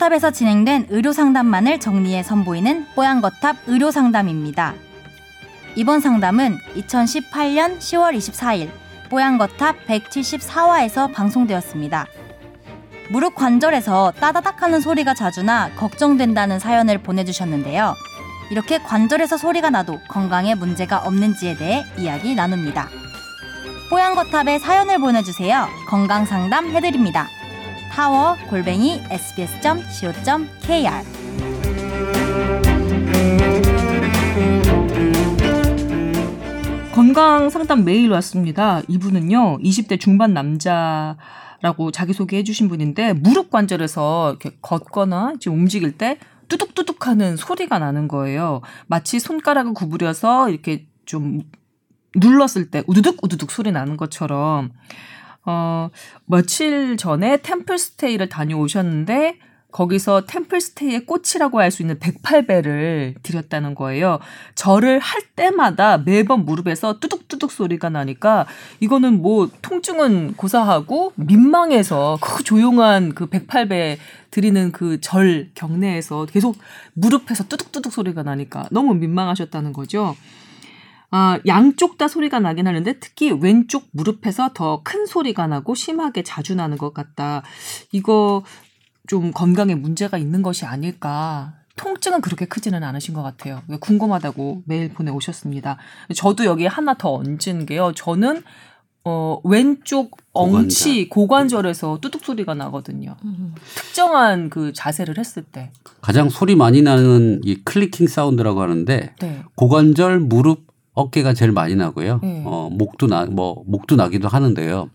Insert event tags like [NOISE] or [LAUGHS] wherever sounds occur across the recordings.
뽀양거탑에서 진행된 의료상담만을 정리해 선보이는 뽀양거탑 의료상담입니다. 이번 상담은 2018년 10월 24일 뽀양거탑 174화에서 방송되었습니다. 무릎 관절에서 따다닥 하는 소리가 자주 나 걱정된다는 사연을 보내주셨는데요. 이렇게 관절에서 소리가 나도 건강에 문제가 없는지에 대해 이야기 나눕니다. 뽀양거탑에 사연을 보내주세요. 건강 상담 해드립니다. 타워 골뱅이 sbs.co.kr 건강 상담 메일 왔습니다. 이분은요, 20대 중반 남자 라고 자기소개해 주신 분인데, 무릎 관절에서 이렇게 걷거나 지금 움직일 때 뚜둑뚜둑 하는 소리가 나는 거예요. 마치 손가락을 구부려서 이렇게 좀 눌렀을 때 우두둑 우두둑 소리 나는 것처럼, 어, 며칠 전에 템플스테이를 다녀오셨는데, 거기서 템플스테이의 꽃이라고 할 수 있는 108배를 드렸다는 거예요. 절을 할 때마다 매번 무릎에서 뚜둑뚜둑 소리가 나니까 이거는 뭐 통증은 고사하고 민망해서 그 조용한 그 108배 드리는 그 절 경내에서 계속 무릎에서 뚜둑뚜둑 소리가 나니까 너무 민망하셨다는 거죠. 아, 양쪽 다 소리가 나긴 하는데 특히 왼쪽 무릎에서 더 큰 소리가 나고 심하게 자주 나는 것 같다. 이거 좀 건강에 문제가 있는 것이 아닐까. 통증은 그렇게 크지는 않으신 것 같아요. 궁금하다고 메일 보내오셨습니다. 저도 여기 하나 더 얹은 게요. 저는 어, 왼쪽 엉치 고관절. 에서 뚜둑 소리가 나거든요. 음. 특정한 그 자세를 했을 때. 가장 소리 많이 나는 이 클리킹 사운드라고 하는데 네. 고관절, 무릎, 어깨가 제일 많이 나고요. 네. 어, 목도 나, 뭐, 목도 나기도 하는데요.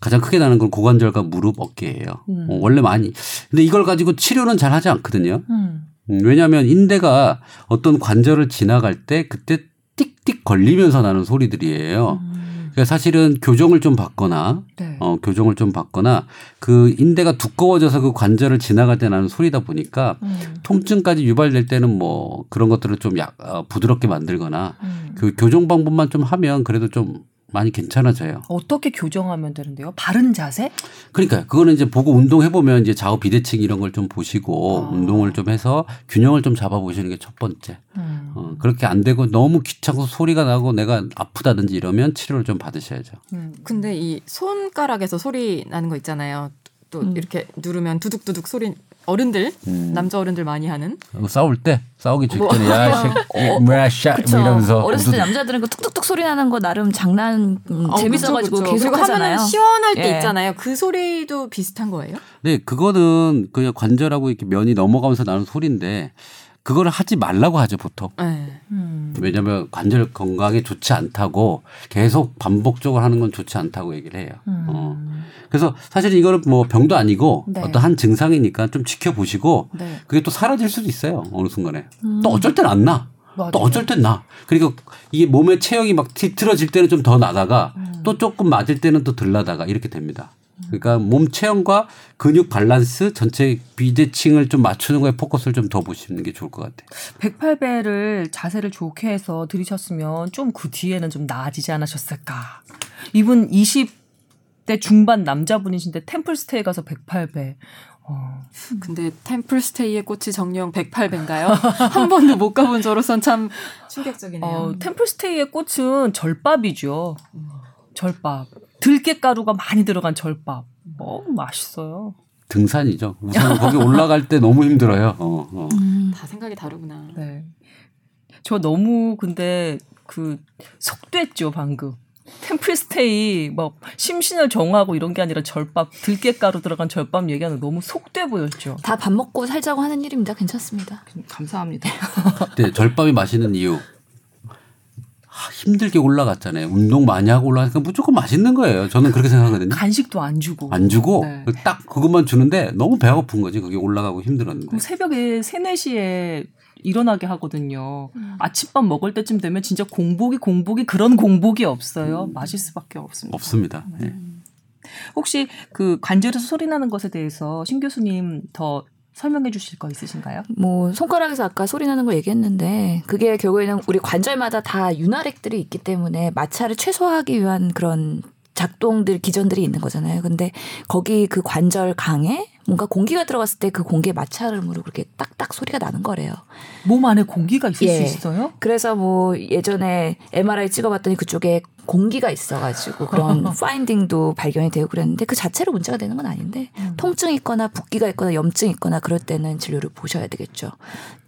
가장 크게 나는 건 고관절과 무릎 어깨예요. 음. 어, 원래 많이. 근데 이걸 가지고 치료는 잘 하지 않거든요. 음. 음, 왜냐하면 인대가 어떤 관절을 지나갈 때 그때 띡띡 걸리면서 나는 소리들이에요. 음. 그러니까 사실은 교정을 좀 받거나 네. 어, 교정을 좀 받거나 그 인대가 두꺼워져서 그 관절을 지나갈 때 나는 소리다 보니까 음. 통증까지 유발될 때는 뭐 그런 것들을 좀 약, 어, 부드럽게 만들거나 음. 그 교정 방법만 좀 하면 그래도 좀 많이 괜찮아져요. 어떻게 교정하면 되는데요? 바른 자세? 그러니까 그거는 이제 보고 운동해 보면 이제 좌우 비대칭 이런 걸 좀 보시고 아. 운동을 좀 해서 균형을 좀 잡아 보시는 게 첫 번째. 음. 어, 그렇게 안 되고 너무 귀찮고 소리가 나고 내가 아프다든지 이러면 치료를 좀 받으셔야죠. 음. 근데 이 손가락에서 소리 나는 거 있잖아요. 또 음. 이렇게 누르면 두둑두둑 소리 어른들 음. 남자 어른들 많이 하는 싸울 때 싸우기 직전에 뭐. 야이 [LAUGHS] 어, 뭐야 샤 뭐 이러면서 어렸을 때 남자들은 그 툭툭툭 소리 나는 거 나름 장난 음, 어, 재밌어가지고 그쵸, 그쵸. 계속 하잖아요. 시원할 때 예. 있잖아요. 그 소리도 비슷한 거예요? 네, 그거는 그냥 관절하고 이렇게 면이 넘어가면서 나는 소리인데 그거를 하지 말라고 하죠 보통. 네. 음. 왜냐하면 관절 건강에 좋지 않다고 계속 반복적으로 하는 건 좋지 않다고 얘기를 해요. 음. 어. 그래서 사실 이거는 뭐 병도 아니고 네. 어떤 한 증상이니까 좀 지켜보시고 네. 그게 또 사라질 수도 있어요 어느 순간에. 음. 또 어쩔 땐 안 나. 맞아요. 또 어쩔 땐 나. 그리고 이게 몸의 체형이 막 뒤틀어질 때는 좀 더 나다가 음. 또 조금 맞을 때는 또 덜 나다가 이렇게 됩니다. 그러니까 몸 체형과 근육 밸런스 전체 비대칭을 좀 맞추는 거에 포커스를 좀 더 보시는 게 좋을 것 같아요. 108배를 자세를 좋게 해서 들이셨으면 좀 그 뒤에는 좀 나아지지 않으셨을까. 이분 20대 중반 남자분이신데 템플스테이 가서 108배. 어. 근데 템플스테이의 꽃이 정령 108배인가요? [LAUGHS] 한 번도 못 가본 저로선 참 충격적이네요. 어, 템플스테이의 꽃은 절밥이죠. 절밥. 들깨가루가 많이 들어간 절밥. 너무 맛있어요. 등산이죠. 우선 거기 올라갈 때 너무 힘들어요. 어, 어. 음, 다 생각이 다르구나. 네. 저 너무 근데 그 속됐죠 방금. 템플스테이 뭐 심신을 정하고 이런 게 아니라 절밥 들깨가루 들어간 절밥 얘기하는 너무 속돼 보였죠. 다 밥 먹고 살자고 하는 일입니다. 괜찮습니다. 감사합니다. 네, 절밥이 맛있는 이유. 힘들게 올라갔잖아요. 운동 많이 하고 올라가니까 무조건 맛있는 거예요. 저는 그렇게 생각하거든요. 간식도 안 주고. 안 주고 네. 딱 그것만 주는데 너무 배가 고픈 거지. 그게 올라가고 힘들었는데. 새벽에 3, 4시에 일어나게 하거든요. 음. 아침밥 먹을 때쯤 되면 진짜 공복이 공복이 그런 공복이 없어요. 음. 마실 수밖에 없습니다. 없습니다. 네. 네. 혹시 그 관절에서 소리 나는 것에 대해서 신 교수님 더 설명해 주실 거 있으신가요? 뭐 손가락에서 아까 소리 나는 걸 얘기했는데 그게 결국에는 우리 관절마다 다 윤활액들이 있기 때문에 마찰을 최소화하기 위한 그런 작동들 기전들이 있는 거잖아요. 근데 거기 그 관절 강에 뭔가 공기가 들어갔을 때 그 공기의 마찰음으로 그렇게 딱딱 소리가 나는 거래요. 몸 안에 공기가 있을 예. 수 있어요? 그래서 뭐 예전에 MRI 찍어봤더니 그쪽에 공기가 있어가지고 그런 [LAUGHS] 파인딩도 발견이 되고 그랬는데 그 자체로 문제가 되는 건 아닌데 음. 통증이 있거나 붓기가 있거나 염증이 있거나 그럴 때는 진료를 보셔야 되겠죠.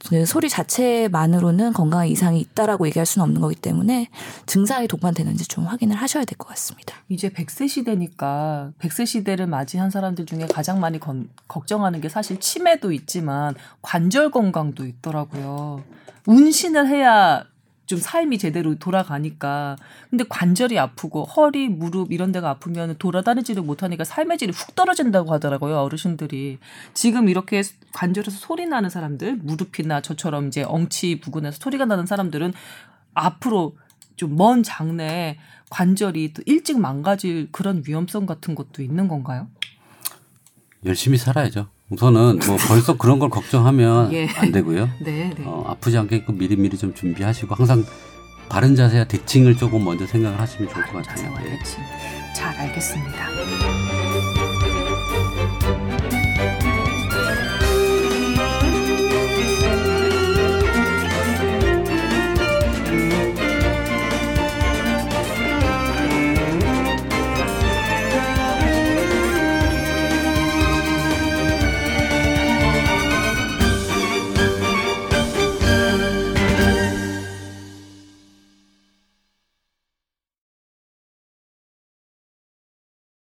그 소리 자체만으로는 건강에 이상이 있다라고 얘기할 수는 없는 거기 때문에 증상이 동반되는지 좀 확인을 하셔야 될 것 같습니다. 이제 100세 시대니까 100세 시대를 맞이한 사람들 중에 가장 많이 건, 걱정하는 게 사실 치매도 있지만 관절 건강도 있더라고요. 운신을 해야 좀 삶이 제대로 돌아가니까. 근데 관절이 아프고 허리, 무릎 이런 데가 아프면 돌아다니지를 못하니까 삶의 질이 훅 떨어진다고 하더라고요. 어르신들이. 지금 이렇게 관절에서 소리 나는 사람들, 무릎이나 저처럼 이제 엉치 부근에서 소리가 나는 사람들은 앞으로 좀 먼 장래에 관절이 또 일찍 망가질 그런 위험성 같은 것도 있는 건가요? 열심히 살아야죠. 우선은 뭐 벌써 그런 걸 걱정하면 [LAUGHS] 예. 안 되고요. 네, 네. 어, 아프지 않게끔 미리미리 좀 준비하시고 항상 바른 자세와 대칭을 조금 먼저 생각을 하시면 좋을 것 같아요. 자세와 예. 대칭. 잘 알겠습니다.